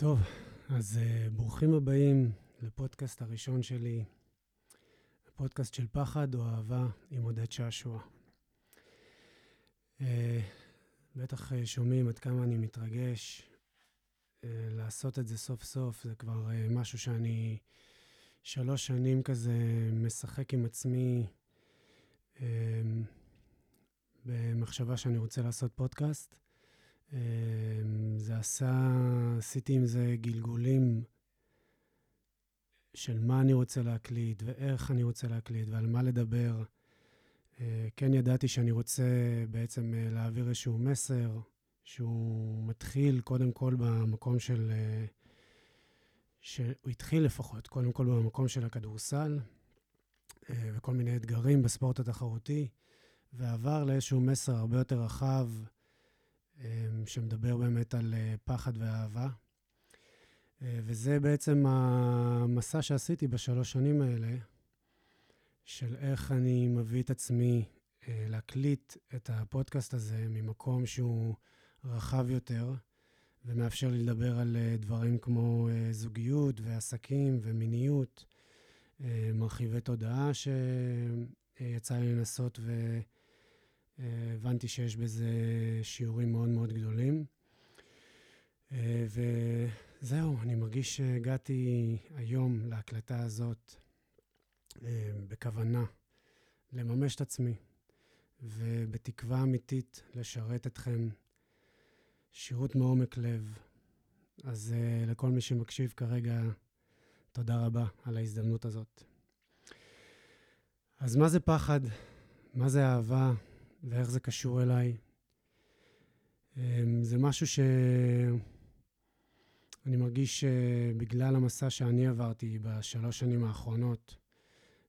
טוב, אז uh, ברוכים הבאים לפודקאסט הראשון שלי, הפודקאסט של פחד או אהבה עם עודד שעשוע. Uh, בטח uh, שומעים עד כמה אני מתרגש uh, לעשות את זה סוף סוף, זה כבר uh, משהו שאני שלוש שנים כזה משחק עם עצמי uh, במחשבה שאני רוצה לעשות פודקאסט. אמ, זה עשה, עשיתי עם זה גלגולים של מה אני רוצה להקליט ואיך אני רוצה להקליט ועל מה לדבר. אה, כן ידעתי שאני רוצה בעצם אה, להעביר איזשהו מסר שהוא מתחיל קודם כל במקום של... אה, שהוא התחיל לפחות, קודם כל במקום של הכדורסל וכל מיני אתגרים בספורט התחרותי, ועבר לאיזשהו מסר הרבה יותר רחב שמדבר באמת על אה, פחד ואהבה. אה, וזה בעצם המסע שעשיתי בשלוש שנים האלה, של איך אני מביא את עצמי אה, להקליט את הפודקאסט הזה ממקום שהוא רחב יותר, ומאפשר לי לדבר על דברים כמו זוגיות ועסקים ומיניות, מרחיבי תודעה שיצא לי לנסות ו... הבנתי שיש בזה שיעורים מאוד מאוד גדולים. אה, וזהו, אני מרגיש שהגעתי היום להקלטה הזאת אה, בכוונה לממש את עצמי, ובתקווה אמיתית לשרת אתכם שירות מעומק לב. אז אה, לכל מי שמקשיב כרגע, תודה רבה על ההזדמנות הזאת. אז מה זה פחד? מה זה אהבה? ואיך זה קשור אליי. אמ, זה משהו שאני מרגיש שבגלל המסע שאני עברתי בשלוש שנים האחרונות,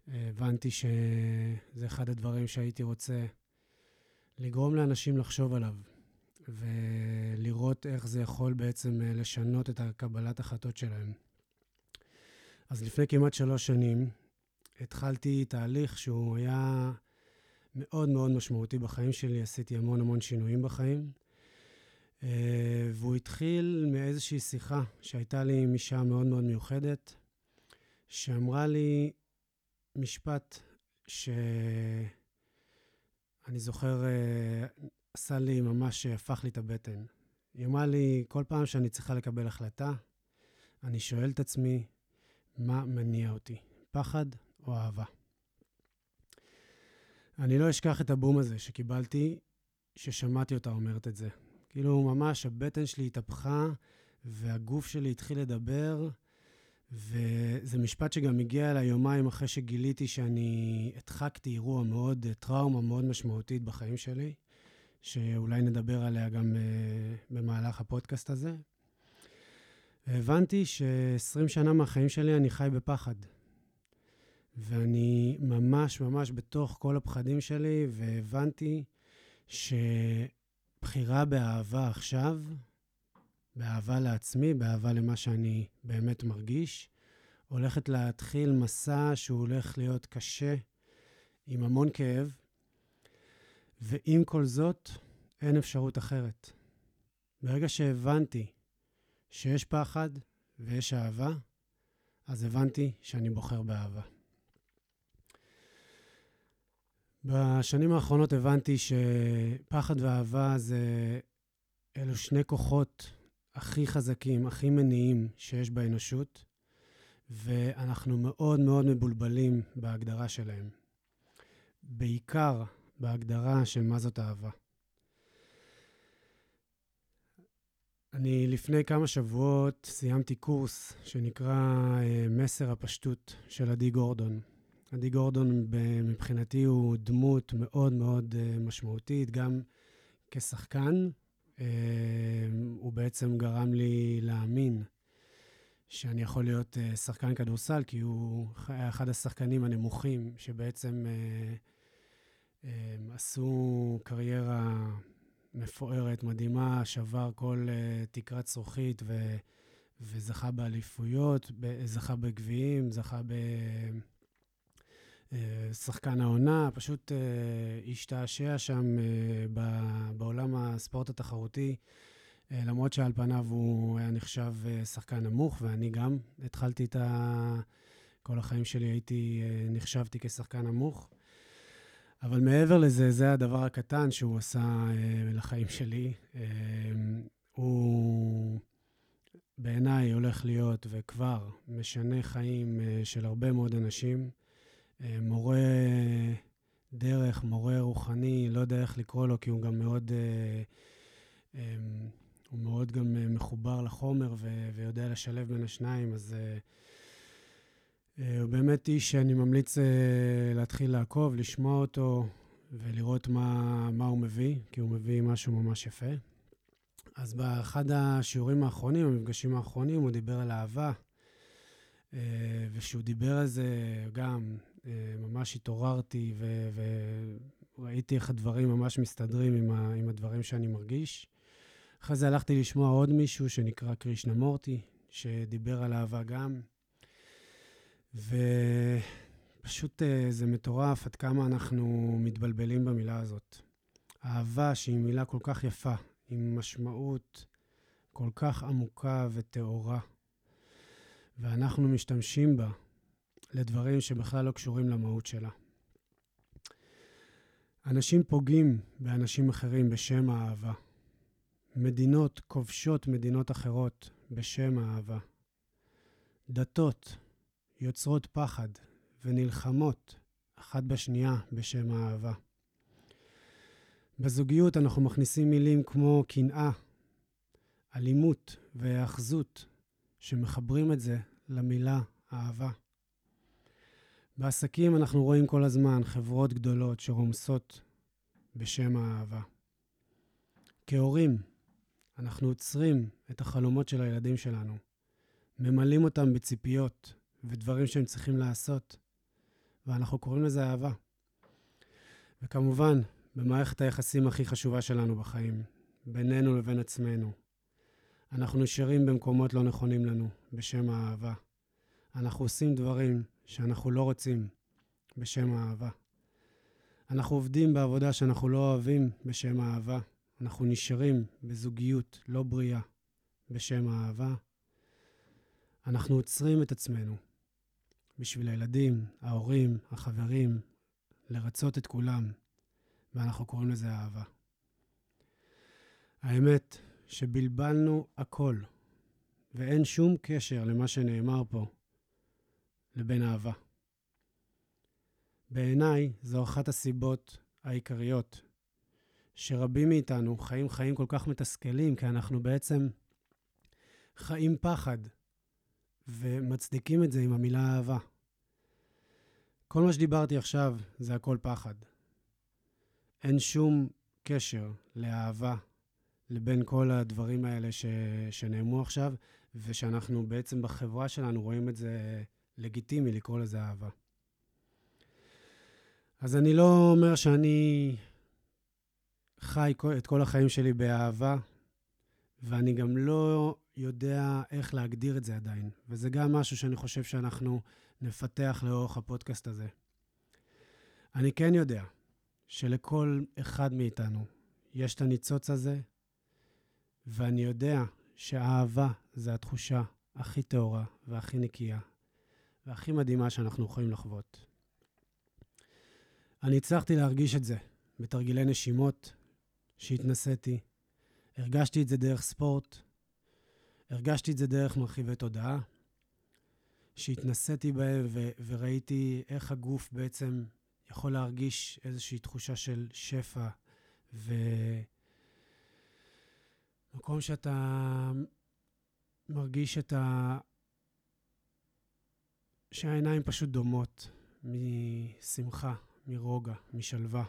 הבנתי שזה אחד הדברים שהייתי רוצה לגרום לאנשים לחשוב עליו, ולראות איך זה יכול בעצם לשנות את הקבלת החלטות שלהם. אז לפני כמעט שלוש שנים התחלתי תהליך שהוא היה מאוד מאוד משמעותי בחיים שלי, עשיתי המון המון שינויים בחיים. Uh, והוא התחיל מאיזושהי שיחה שהייתה לי עם אישה מאוד מאוד מיוחדת, שאמרה לי משפט שאני זוכר, uh, עשה לי ממש, הפך לי את הבטן. היא אמרה לי, כל פעם שאני צריכה לקבל החלטה, אני שואל את עצמי, מה מניע אותי, פחד או אהבה? אני לא אשכח את הבום הזה שקיבלתי, ששמעתי אותה אומרת את זה. כאילו, ממש הבטן שלי התהפכה, והגוף שלי התחיל לדבר, וזה משפט שגם הגיע אליי יומיים אחרי שגיליתי שאני הדחקתי אירוע מאוד, טראומה מאוד משמעותית בחיים שלי, שאולי נדבר עליה גם uh, במהלך הפודקאסט הזה. והבנתי ש-20 שנה מהחיים שלי אני חי בפחד. ואני ממש ממש בתוך כל הפחדים שלי, והבנתי שבחירה באהבה עכשיו, באהבה לעצמי, באהבה למה שאני באמת מרגיש, הולכת להתחיל מסע שהוא הולך להיות קשה, עם המון כאב, ועם כל זאת, אין אפשרות אחרת. ברגע שהבנתי שיש פחד ויש אהבה, אז הבנתי שאני בוחר באהבה. בשנים האחרונות הבנתי שפחד ואהבה זה אלו שני כוחות הכי חזקים, הכי מניעים שיש באנושות, ואנחנו מאוד מאוד מבולבלים בהגדרה שלהם. בעיקר בהגדרה של מה זאת אהבה. אני לפני כמה שבועות סיימתי קורס שנקרא אה, מסר הפשטות של עדי גורדון. עדי גורדון מבחינתי הוא דמות מאוד מאוד אה, משמעותית, גם כשחקן. אה, הוא בעצם גרם לי להאמין שאני יכול להיות אה, שחקן כדורסל, כי הוא היה אחד השחקנים הנמוכים שבעצם עשו קריירה מפוארת, מדהימה, שבר כל תקרת זכוכית ו... וזכה באליפויות, זכה בגביעים, זכה ב... אה, שחקן העונה, פשוט uh, השתעשע שם uh, בעולם הספורט התחרותי אה, למרות שעל פניו הוא היה נחשב אה, שחקן נמוך, ואני גם התחלתי את ה... כל החיים שלי הייתי, אה, נחשבתי כשחקן נמוך. אבל מעבר לזה, זה הדבר הקטן שהוא עשה לחיים שלי. הוא בעיניי הולך להיות, וכבר, משנה חיים של הרבה מאוד אנשים. מורה דרך, מורה רוחני, לא יודע איך לקרוא לו, כי הוא גם מאוד... הוא מאוד גם אה, מחובר לחומר ו- ויודע לשלב בין השניים, אז הוא באמת איש שאני ממליץ להתחיל לעקוב, לשמוע אותו ולראות מה, מה הוא מביא, כי הוא מביא משהו ממש יפה. אז באחד השיעורים האחרונים, המפגשים האחרונים, הוא דיבר על אהבה, וכשהוא דיבר על זה גם, ממש התעוררתי ו- וראיתי איך הדברים ממש מסתדרים עם, ה- עם הדברים שאני מרגיש. אחרי זה הלכתי לשמוע עוד מישהו שנקרא קרישנה מורטי, שדיבר על אהבה גם. ופשוט אה, זה מטורף עד כמה אנחנו מתבלבלים במילה הזאת. אהבה, שהיא מילה כל כך יפה, עם משמעות כל כך עמוקה וטהורה, ואנחנו משתמשים בה לדברים שבכלל לא קשורים למהות שלה. אנשים פוגעים באנשים אחרים בשם האהבה. מדינות כובשות מדינות אחרות בשם האהבה. דתות יוצרות פחד ונלחמות אחת בשנייה בשם האהבה. בזוגיות אנחנו מכניסים מילים כמו קנאה, אלימות והיאחזות, שמחברים את זה למילה אהבה. בעסקים אנחנו רואים כל הזמן חברות גדולות שרומסות בשם האהבה. כהורים, אנחנו עוצרים את החלומות של הילדים שלנו, ממלאים אותם בציפיות ודברים שהם צריכים לעשות, ואנחנו קוראים לזה אהבה. וכמובן, במערכת היחסים הכי חשובה שלנו בחיים, בינינו לבין עצמנו, אנחנו נשארים במקומות לא נכונים לנו בשם האהבה. אנחנו עושים דברים שאנחנו לא רוצים בשם האהבה. אנחנו עובדים בעבודה שאנחנו לא אוהבים בשם האהבה. אנחנו נשארים בזוגיות לא בריאה בשם האהבה. אנחנו עוצרים את עצמנו בשביל הילדים, ההורים, החברים, לרצות את כולם, ואנחנו קוראים לזה אהבה. האמת שבלבלנו הכל, ואין שום קשר למה שנאמר פה לבין אהבה. בעיניי זו אחת הסיבות העיקריות שרבים מאיתנו חיים חיים כל כך מתסכלים, כי אנחנו בעצם חיים פחד, ומצדיקים את זה עם המילה אהבה. כל מה שדיברתי עכשיו זה הכל פחד. אין שום קשר לאהבה לבין כל הדברים האלה ש... שנאמרו עכשיו, ושאנחנו בעצם בחברה שלנו רואים את זה לגיטימי לקרוא לזה אהבה. אז אני לא אומר שאני חי את כל החיים שלי באהבה, ואני גם לא יודע איך להגדיר את זה עדיין. וזה גם משהו שאני חושב שאנחנו נפתח לאורך הפודקאסט הזה. אני כן יודע שלכל אחד מאיתנו יש את הניצוץ הזה, ואני יודע שאהבה זה התחושה הכי טהורה והכי נקייה והכי מדהימה שאנחנו יכולים לחוות. אני הצלחתי להרגיש את זה בתרגילי נשימות, שהתנסיתי. הרגשתי את זה דרך ספורט, הרגשתי את זה דרך מרחיבי תודעה, שהתנסיתי בהם ו- וראיתי איך הגוף בעצם יכול להרגיש איזושהי תחושה של שפע, ומקום שאתה מרגיש את ה... שהעיניים פשוט דומות משמחה, מרוגע, משלווה.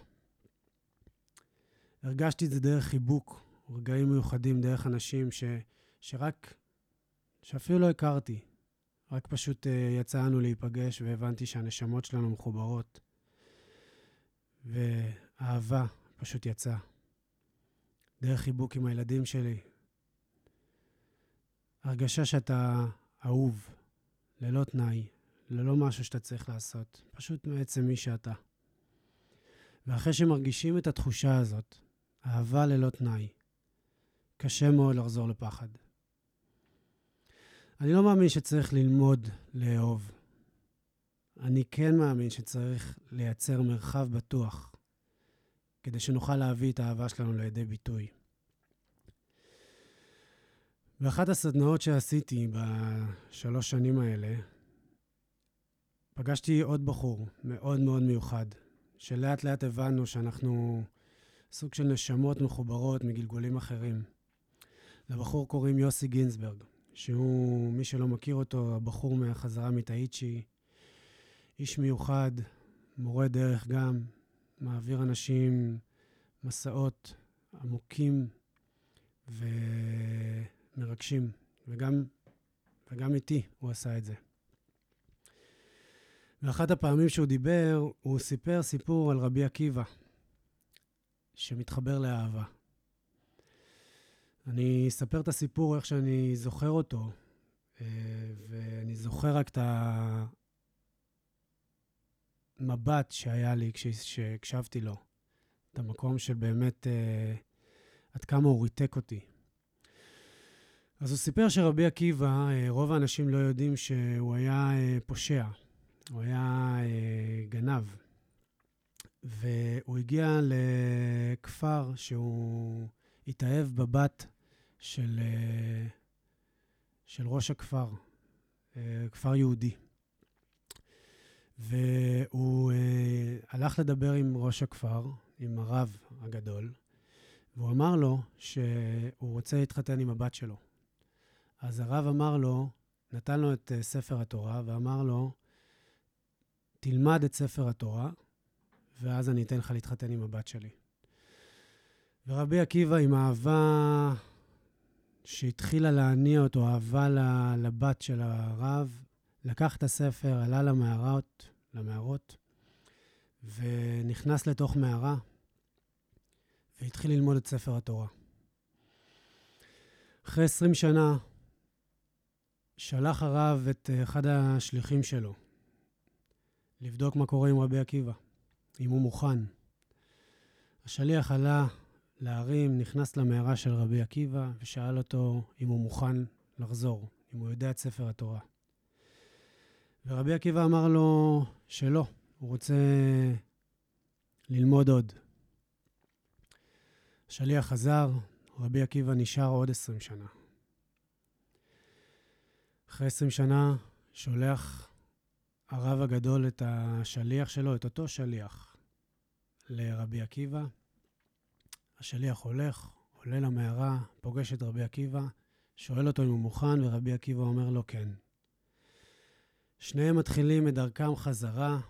הרגשתי את זה דרך חיבוק, רגעים מיוחדים, דרך אנשים ש, שרק, שאפילו לא הכרתי. רק פשוט uh, יצאנו להיפגש והבנתי שהנשמות שלנו מחוברות. ואהבה פשוט יצאה. דרך חיבוק עם הילדים שלי. הרגשה שאתה אהוב, ללא תנאי, ללא משהו שאתה צריך לעשות, פשוט מעצם מי שאתה. ואחרי שמרגישים את התחושה הזאת, אהבה ללא תנאי. קשה מאוד לחזור לפחד. אני לא מאמין שצריך ללמוד לאהוב. אני כן מאמין שצריך לייצר מרחב בטוח כדי שנוכל להביא את האהבה שלנו לידי ביטוי. באחת הסדנאות שעשיתי בשלוש שנים האלה, פגשתי עוד בחור מאוד מאוד מיוחד, שלאט לאט הבנו שאנחנו סוג של נשמות מחוברות מגלגולים אחרים. לבחור קוראים יוסי גינזברג, שהוא, מי שלא מכיר אותו, הבחור מהחזרה מתאיצ'י, איש מיוחד, מורה דרך גם, מעביר אנשים מסעות עמוקים ומרגשים, וגם, וגם איתי הוא עשה את זה. ואחת הפעמים שהוא דיבר, הוא סיפר סיפור על רבי עקיבא, שמתחבר לאהבה. אני אספר את הסיפור איך שאני זוכר אותו, אה, ואני זוכר רק את המבט שהיה לי כשהקשבתי לו, את המקום של באמת אה, עד כמה הוא ריתק אותי. אז הוא סיפר שרבי עקיבא, אה, רוב האנשים לא יודעים שהוא היה פושע, הוא היה גנב. והוא הגיע לכפר שהוא התאהב בבת של, אה, של ראש הכפר, אה, כפר יהודי. והוא אה, הלך לדבר עם ראש הכפר, עם הרב הגדול, והוא אמר לו שהוא רוצה להתחתן עם הבת שלו. אז הרב אמר לו, נתן לו את ספר התורה ואמר לו, תלמד את ספר התורה, ואז אני אתן לך להתחתן עם הבת שלי. ורבי עקיבא, עם אהבה שהתחילה להניע אותו, אהבה לבת של הרב, לקח את הספר, עלה למערות, למערות, ונכנס לתוך מערה, והתחיל ללמוד את ספר התורה. אחרי 20 שנה, שלח הרב את אחד השליחים שלו לבדוק מה קורה עם רבי עקיבא, אם הוא מוכן. השליח עלה להרים, נכנס למערה של רבי עקיבא ושאל אותו אם הוא מוכן לחזור, אם הוא יודע את ספר התורה. ורבי עקיבא אמר לו שלא, הוא רוצה ללמוד עוד. השליח חזר, רבי עקיבא נשאר עוד עשרים שנה. אחרי עשרים שנה שולח הרב הגדול את השליח שלו, את אותו שליח, לרבי עקיבא, השליח הולך, עולה למערה, פוגש את רבי עקיבא, שואל אותו אם הוא מוכן, ורבי עקיבא אומר לו כן. שניהם מתחילים את דרכם חזרה,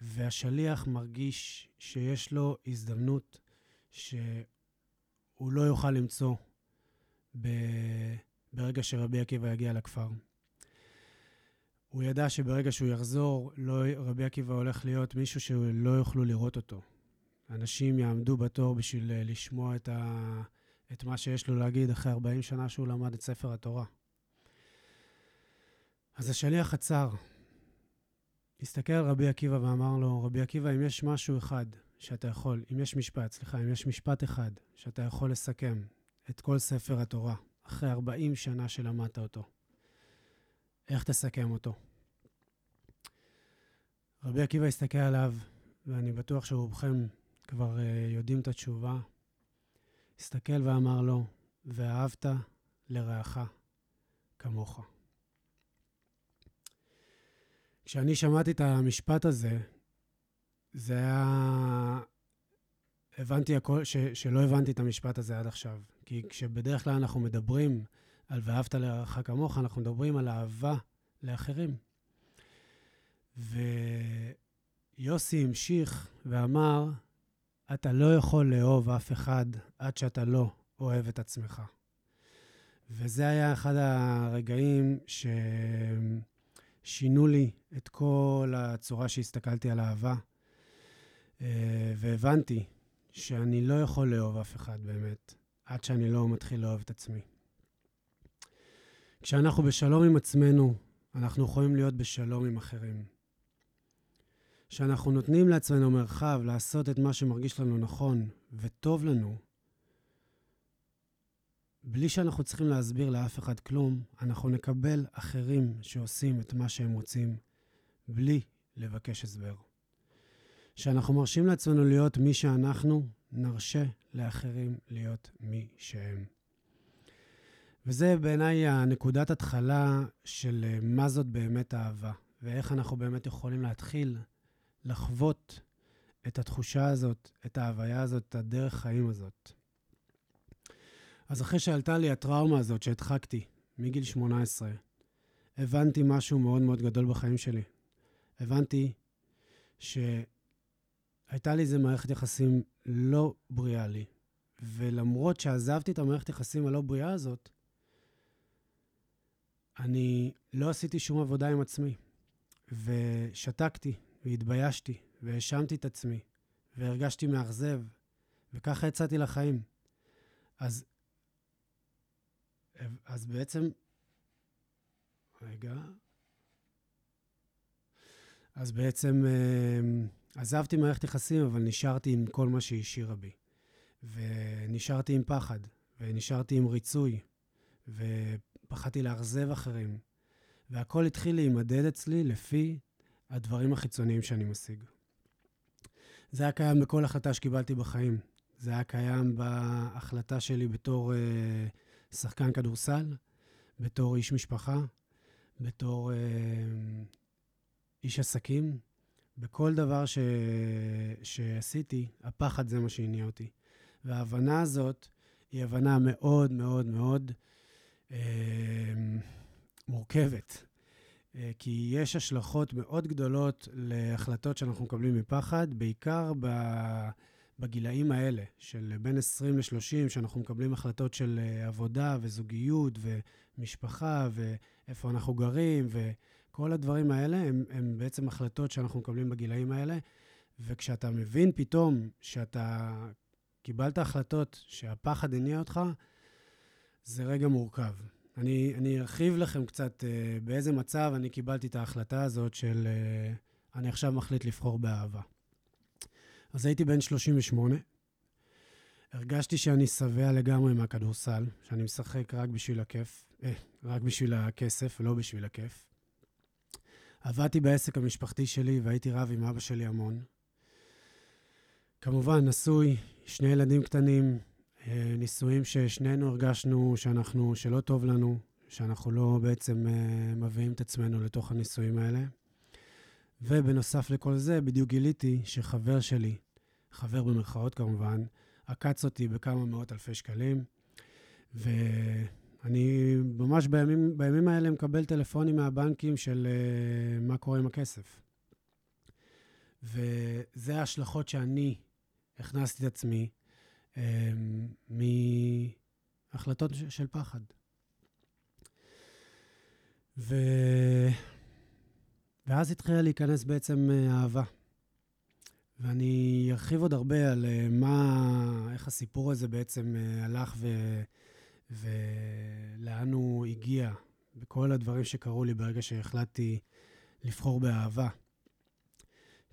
והשליח מרגיש שיש לו הזדמנות שהוא לא יוכל למצוא. ברגע שרבי עקיבא יגיע לכפר. הוא ידע שברגע שהוא יחזור, לא, רבי עקיבא הולך להיות מישהו שלא יוכלו לראות אותו. אנשים יעמדו בתור בשביל אה, לשמוע את, ה... את מה שיש לו להגיד אחרי 40 שנה שהוא למד את ספר התורה. אז השליח עצר, הסתכל על רבי עקיבא ואמר לו, רבי עקיבא, אם יש משהו אחד שאתה יכול, אם יש משפט, סליחה, אם יש משפט אחד שאתה יכול לסכם את כל ספר התורה אחרי 40 שנה שלמדת אותו, איך תסכם אותו? רבי עקיבא הסתכל עליו, ואני בטוח שרובכם כבר uh, יודעים את התשובה. הסתכל ואמר לו, ואהבת לרעך כמוך. כשאני שמעתי את המשפט הזה, זה היה... הבנתי הכל, ש, שלא הבנתי את המשפט הזה עד עכשיו. כי כשבדרך כלל אנחנו מדברים על ואהבת לרעך כמוך, אנחנו מדברים על אהבה לאחרים. ויוסי המשיך ואמר, אתה לא יכול לאהוב אף אחד עד שאתה לא אוהב את עצמך. וזה היה אחד הרגעים ששינו לי את כל הצורה שהסתכלתי על אהבה, אה, והבנתי שאני לא יכול לאהוב אף אחד באמת, עד שאני לא מתחיל לאהוב את עצמי. כשאנחנו בשלום עם עצמנו, אנחנו יכולים להיות בשלום עם אחרים. שאנחנו נותנים לעצמנו מרחב לעשות את מה שמרגיש לנו נכון וטוב לנו, בלי שאנחנו צריכים להסביר לאף אחד כלום, אנחנו נקבל אחרים שעושים את מה שהם רוצים, בלי לבקש הסבר. כשאנחנו מרשים לעצמנו להיות מי שאנחנו, נרשה לאחרים להיות מי שהם. וזה בעיניי הנקודת התחלה של אה, מה זאת באמת אהבה, ואיך אנחנו באמת יכולים להתחיל לחוות את התחושה הזאת, את ההוויה הזאת, את הדרך חיים הזאת. אז אחרי שעלתה לי הטראומה הזאת שהדחקתי מגיל 18, הבנתי משהו מאוד מאוד גדול בחיים שלי. הבנתי שהייתה לי איזה מערכת יחסים לא בריאה לי, ולמרות שעזבתי את המערכת יחסים הלא בריאה הזאת, אני לא עשיתי שום עבודה עם עצמי, ושתקתי, והתביישתי, והאשמתי את עצמי, והרגשתי מאכזב, וככה יצאתי לחיים. אז, אז בעצם, רגע, אז בעצם אה, עזבתי מערכת יחסים, אבל נשארתי עם כל מה שהשאירה בי. ונשארתי עם פחד, ונשארתי עם ריצוי, ופחדתי לאכזב אחרים. והכל התחיל להימדד אצלי לפי הדברים החיצוניים שאני משיג. זה היה קיים בכל החלטה שקיבלתי בחיים. זה היה קיים בהחלטה שלי בתור אה, שחקן כדורסל, בתור איש משפחה, בתור אה, איש עסקים. בכל דבר ש... שעשיתי, הפחד זה מה שהניע אותי. וההבנה הזאת היא הבנה מאוד מאוד מאוד אה, מורכבת. אה, כי יש השלכות מאוד גדולות להחלטות שאנחנו מקבלים מפחד, בעיקר בגילאים האלה, של בין 20 ל-30, שאנחנו מקבלים החלטות של אה, עבודה וזוגיות ומשפחה ואיפה אנחנו גרים, וכל הדברים האלה הם, הם בעצם החלטות שאנחנו מקבלים בגילאים האלה. וכשאתה מבין פתאום שאתה קיבלת החלטות שהפחד הניע אותך, זה רגע מורכב. אני, אני ארחיב לכם קצת uh, באיזה מצב אני קיבלתי את ההחלטה הזאת של uh, אני עכשיו מחליט לבחור באהבה. אז הייתי בן 38, הרגשתי שאני שבע לגמרי מהכדורסל, שאני משחק רק בשביל הכיף, אה, רק בשביל הכסף, לא בשביל הכיף. עבדתי בעסק המשפחתי שלי והייתי רב עם אבא שלי המון. כמובן, נשוי, שני ילדים קטנים, אה, נישואים ששנינו הרגשנו שאנחנו, שלא טוב לנו, שאנחנו לא בעצם אה, מביאים את עצמנו לתוך הנישואים האלה. ובנוסף לכל זה, בדיוק גיליתי שחבר שלי, חבר במרכאות כמובן, עקץ אותי בכמה מאות אלפי שקלים, ואני ממש בימים, בימים האלה מקבל טלפונים מהבנקים של uh, מה קורה עם הכסף. וזה ההשלכות שאני הכנסתי את עצמי מהחלטות של פחד. ו... ואז התחילה להיכנס בעצם אה, אהבה. ואני ארחיב עוד הרבה על אה, מה, איך הסיפור הזה בעצם אה, הלך ו... ולאן הוא הגיע, וכל הדברים שקרו לי ברגע שהחלטתי לבחור באהבה.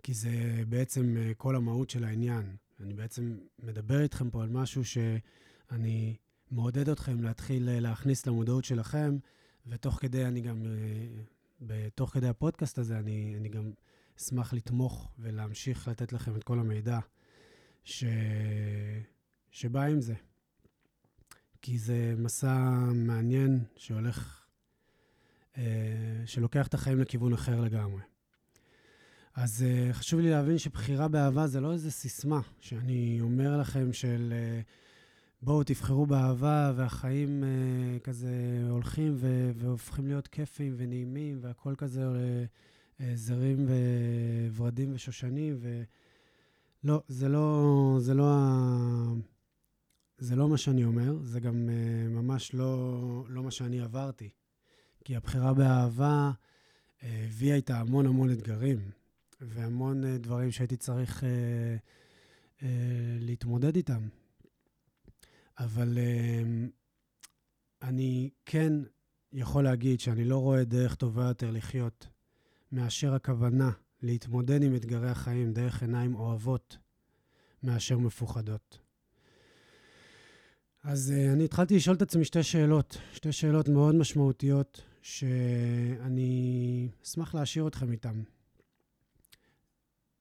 כי זה בעצם כל המהות של העניין. אני בעצם מדבר איתכם פה על משהו שאני מעודד אתכם להתחיל אה, להכניס למודעות שלכם, ותוך כדי אני גם, אה, בתוך כדי הפודקאסט הזה, אני, אני גם אשמח לתמוך ולהמשיך לתת לכם את כל המידע ש... שבא עם זה. כי זה מסע מעניין שהולך, אה, שלוקח את החיים לכיוון אחר לגמרי. אז uh, חשוב לי להבין שבחירה באהבה זה לא איזה סיסמה שאני אומר לכם של uh, בואו תבחרו באהבה והחיים uh, כזה הולכים ו- והופכים להיות כיפים ונעימים והכל כזה uh, uh, זרים וורדים ושושנים ו... לא, זה לא, זה לא, ה... זה לא מה שאני אומר, זה גם uh, ממש לא, לא מה שאני עברתי. כי הבחירה באהבה הביאה איתה המון המון אתגרים. והמון uh, דברים שהייתי צריך uh, uh, להתמודד איתם. אבל אני כן יכול להגיד שאני לא רואה דרך טובה יותר לחיות מאשר הכוונה להתמודד עם אתגרי החיים דרך עיניים אוהבות מאשר מפוחדות. אז אני התחלתי לשאול את עצמי שתי שאלות, שתי שאלות מאוד משמעותיות, שאני אשמח להשאיר אתכם איתן.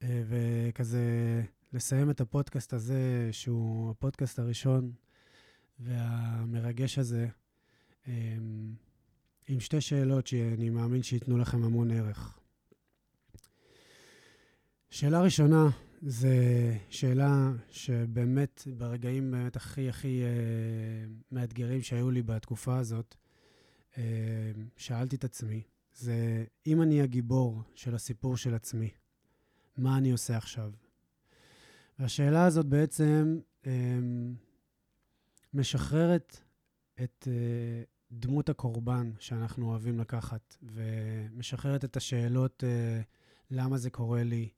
Uh, וכזה לסיים את הפודקאסט הזה, שהוא הפודקאסט הראשון והמרגש הזה, um, עם שתי שאלות שאני מאמין שייתנו לכם המון ערך. שאלה ראשונה, זו שאלה שבאמת ברגעים באמת הכי הכי אה, מאתגרים שהיו לי בתקופה הזאת, אה, שאלתי את עצמי, זה אם אני הגיבור של הסיפור של עצמי, מה אני עושה עכשיו? והשאלה הזאת בעצם אה, משחררת את אה, דמות הקורבן שאנחנו אוהבים לקחת, ומשחררת את השאלות אה, למה זה קורה לי,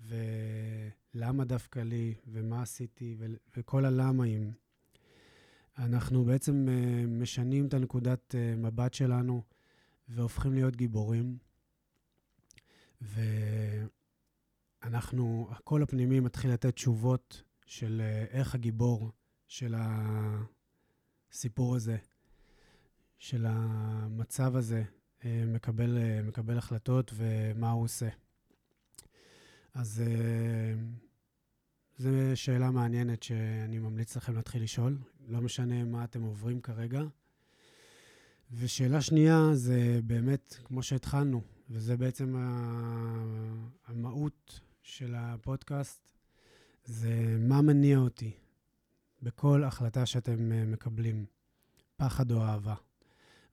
ולמה דווקא לי, ומה עשיתי, ו- וכל הלמאים. אנחנו בעצם uh, משנים את הנקודת מבט שלנו והופכים להיות גיבורים. ואנחנו, הקול הפנימי מתחיל לתת תשובות של uh, איך הגיבור של הסיפור הזה, של המצב הזה, uh, מקבל, uh, מקבל החלטות ומה הוא עושה. אז זו שאלה מעניינת שאני ממליץ לכם להתחיל לשאול, לא משנה מה אתם עוברים כרגע. ושאלה שנייה זה באמת, כמו שהתחלנו, וזה בעצם המהות של הפודקאסט, זה מה מניע אותי בכל החלטה שאתם אה, מקבלים, פחד או אהבה.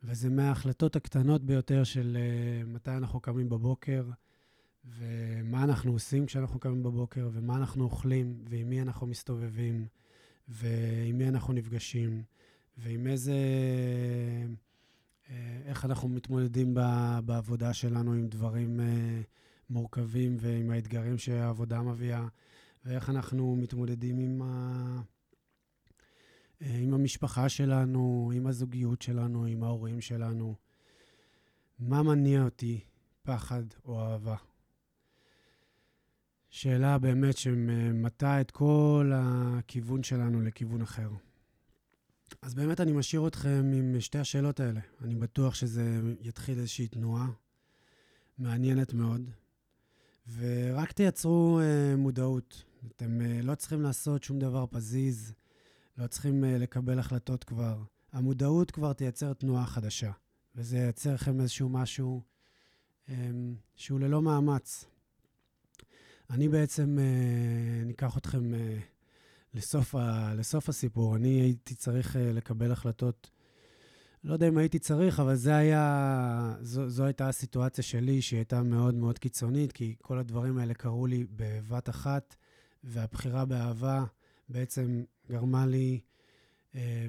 וזה מההחלטות הקטנות ביותר של uh, מתי אנחנו קמים בבוקר, ומה אנחנו עושים כשאנחנו קמים בבוקר, ומה אנחנו אוכלים, ועם מי אנחנו מסתובבים, ועם מי אנחנו נפגשים, ועם איזה... אה, איך אנחנו מתמודדים בעבודה שלנו עם דברים מורכבים ועם האתגרים שהעבודה מביאה, ואיך אנחנו מתמודדים עם, ה... אה, עם המשפחה שלנו, עם הזוגיות שלנו, עם ההורים שלנו. מה מניע אותי, פחד או אהבה? שאלה באמת שמטה את כל הכיוון שלנו לכיוון אחר. אז באמת אני משאיר אתכם עם שתי השאלות האלה. אני בטוח שזה יתחיל איזושהי תנועה מעניינת מאוד, ורק תייצרו uh, מודעות. אתם uh, לא צריכים לעשות שום דבר פזיז, לא צריכים uh, לקבל החלטות כבר. המודעות כבר תייצר תנועה חדשה, וזה ייצר לכם איזשהו משהו um, שהוא ללא מאמץ. אני בעצם, אה, ניקח אתכם אה, לסוף, ה, לסוף הסיפור. אני הייתי צריך אה, לקבל החלטות, לא יודע אם הייתי צריך, אבל זה היה, זו, זו הייתה הסיטואציה שלי, שהיא הייתה מאוד מאוד קיצונית, כי כל הדברים האלה קרו לי בבת אחת, והבחירה באהבה בעצם גרמה לי אה,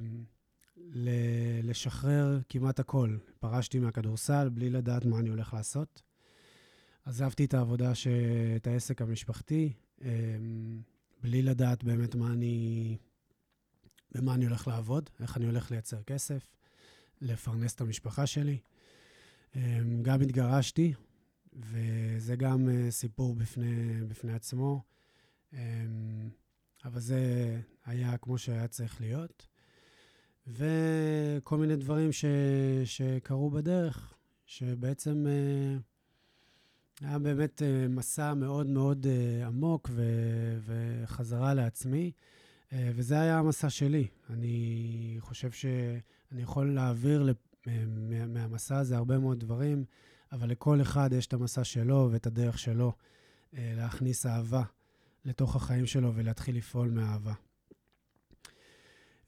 לשחרר כמעט הכל. פרשתי מהכדורסל בלי לדעת מה אני הולך לעשות. עזבתי את העבודה, ש... את העסק המשפחתי, אמ, בלי לדעת באמת מה אני, במה אני הולך לעבוד, איך אני הולך לייצר כסף, לפרנס את המשפחה שלי. אמ, גם התגרשתי, וזה גם אה, סיפור בפני, בפני עצמו, אמ, אבל זה היה כמו שהיה צריך להיות. וכל מיני דברים ש... שקרו בדרך, שבעצם... אה, היה באמת אה, מסע מאוד מאוד עמוק ו- וחזרה לעצמי, וזה היה המסע שלי. אני חושב שאני יכול להעביר מהמסע הזה הרבה מאוד דברים, אבל לכל אחד יש את המסע שלו ואת הדרך שלו להכניס אהבה לתוך החיים שלו ולהתחיל לפעול מאהבה.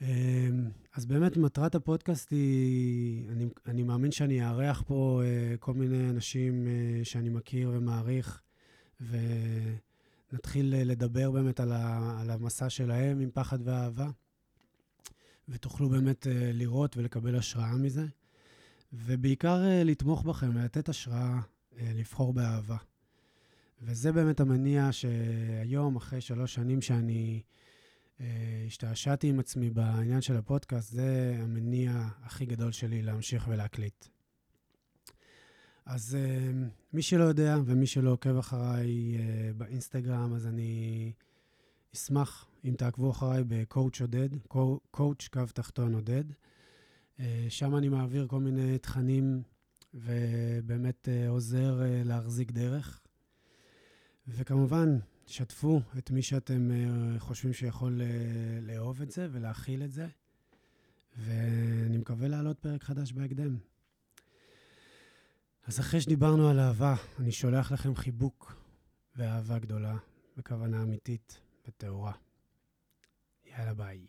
אמ, אז באמת מטרת הפודקאסט היא, אני, אני מאמין שאני אארח פה כל מיני אנשים שאני מכיר ומעריך, ונתחיל uh, לדבר באמת על, ה, על המסע שלהם עם פחד ואהבה, ותוכלו באמת uh, לראות ולקבל השראה מזה, ובעיקר uh, לתמוך בכם ולתת השראה לבחור באהבה. וזה באמת המניע שהיום, אחרי שלוש שנים שאני... אה, השתעשעתי עם עצמי בעניין של הפודקאסט, זה המניע הכי גדול שלי להמשיך ולהקליט. אז אה, מי שלא יודע ומי שלא עוקב אחריי אה, באינסטגרם, אז אני אשמח אם תעקבו אחריי בקואוצ' עודד, קואוצ' קו תחתון עודד. אה, שם אני מעביר כל מיני תכנים ובאמת אה, עוזר אה, להחזיק דרך. וכמובן, שתפו את מי שאתם חושבים שיכול לאהוב את זה ולהכיל את זה. ואני מקווה להעלות פרק חדש בהקדם. אז אחרי שדיברנו על אהבה, אני שולח לכם חיבוק ואהבה גדולה, בכוונה אמיתית וטהורה. יאללה ביי.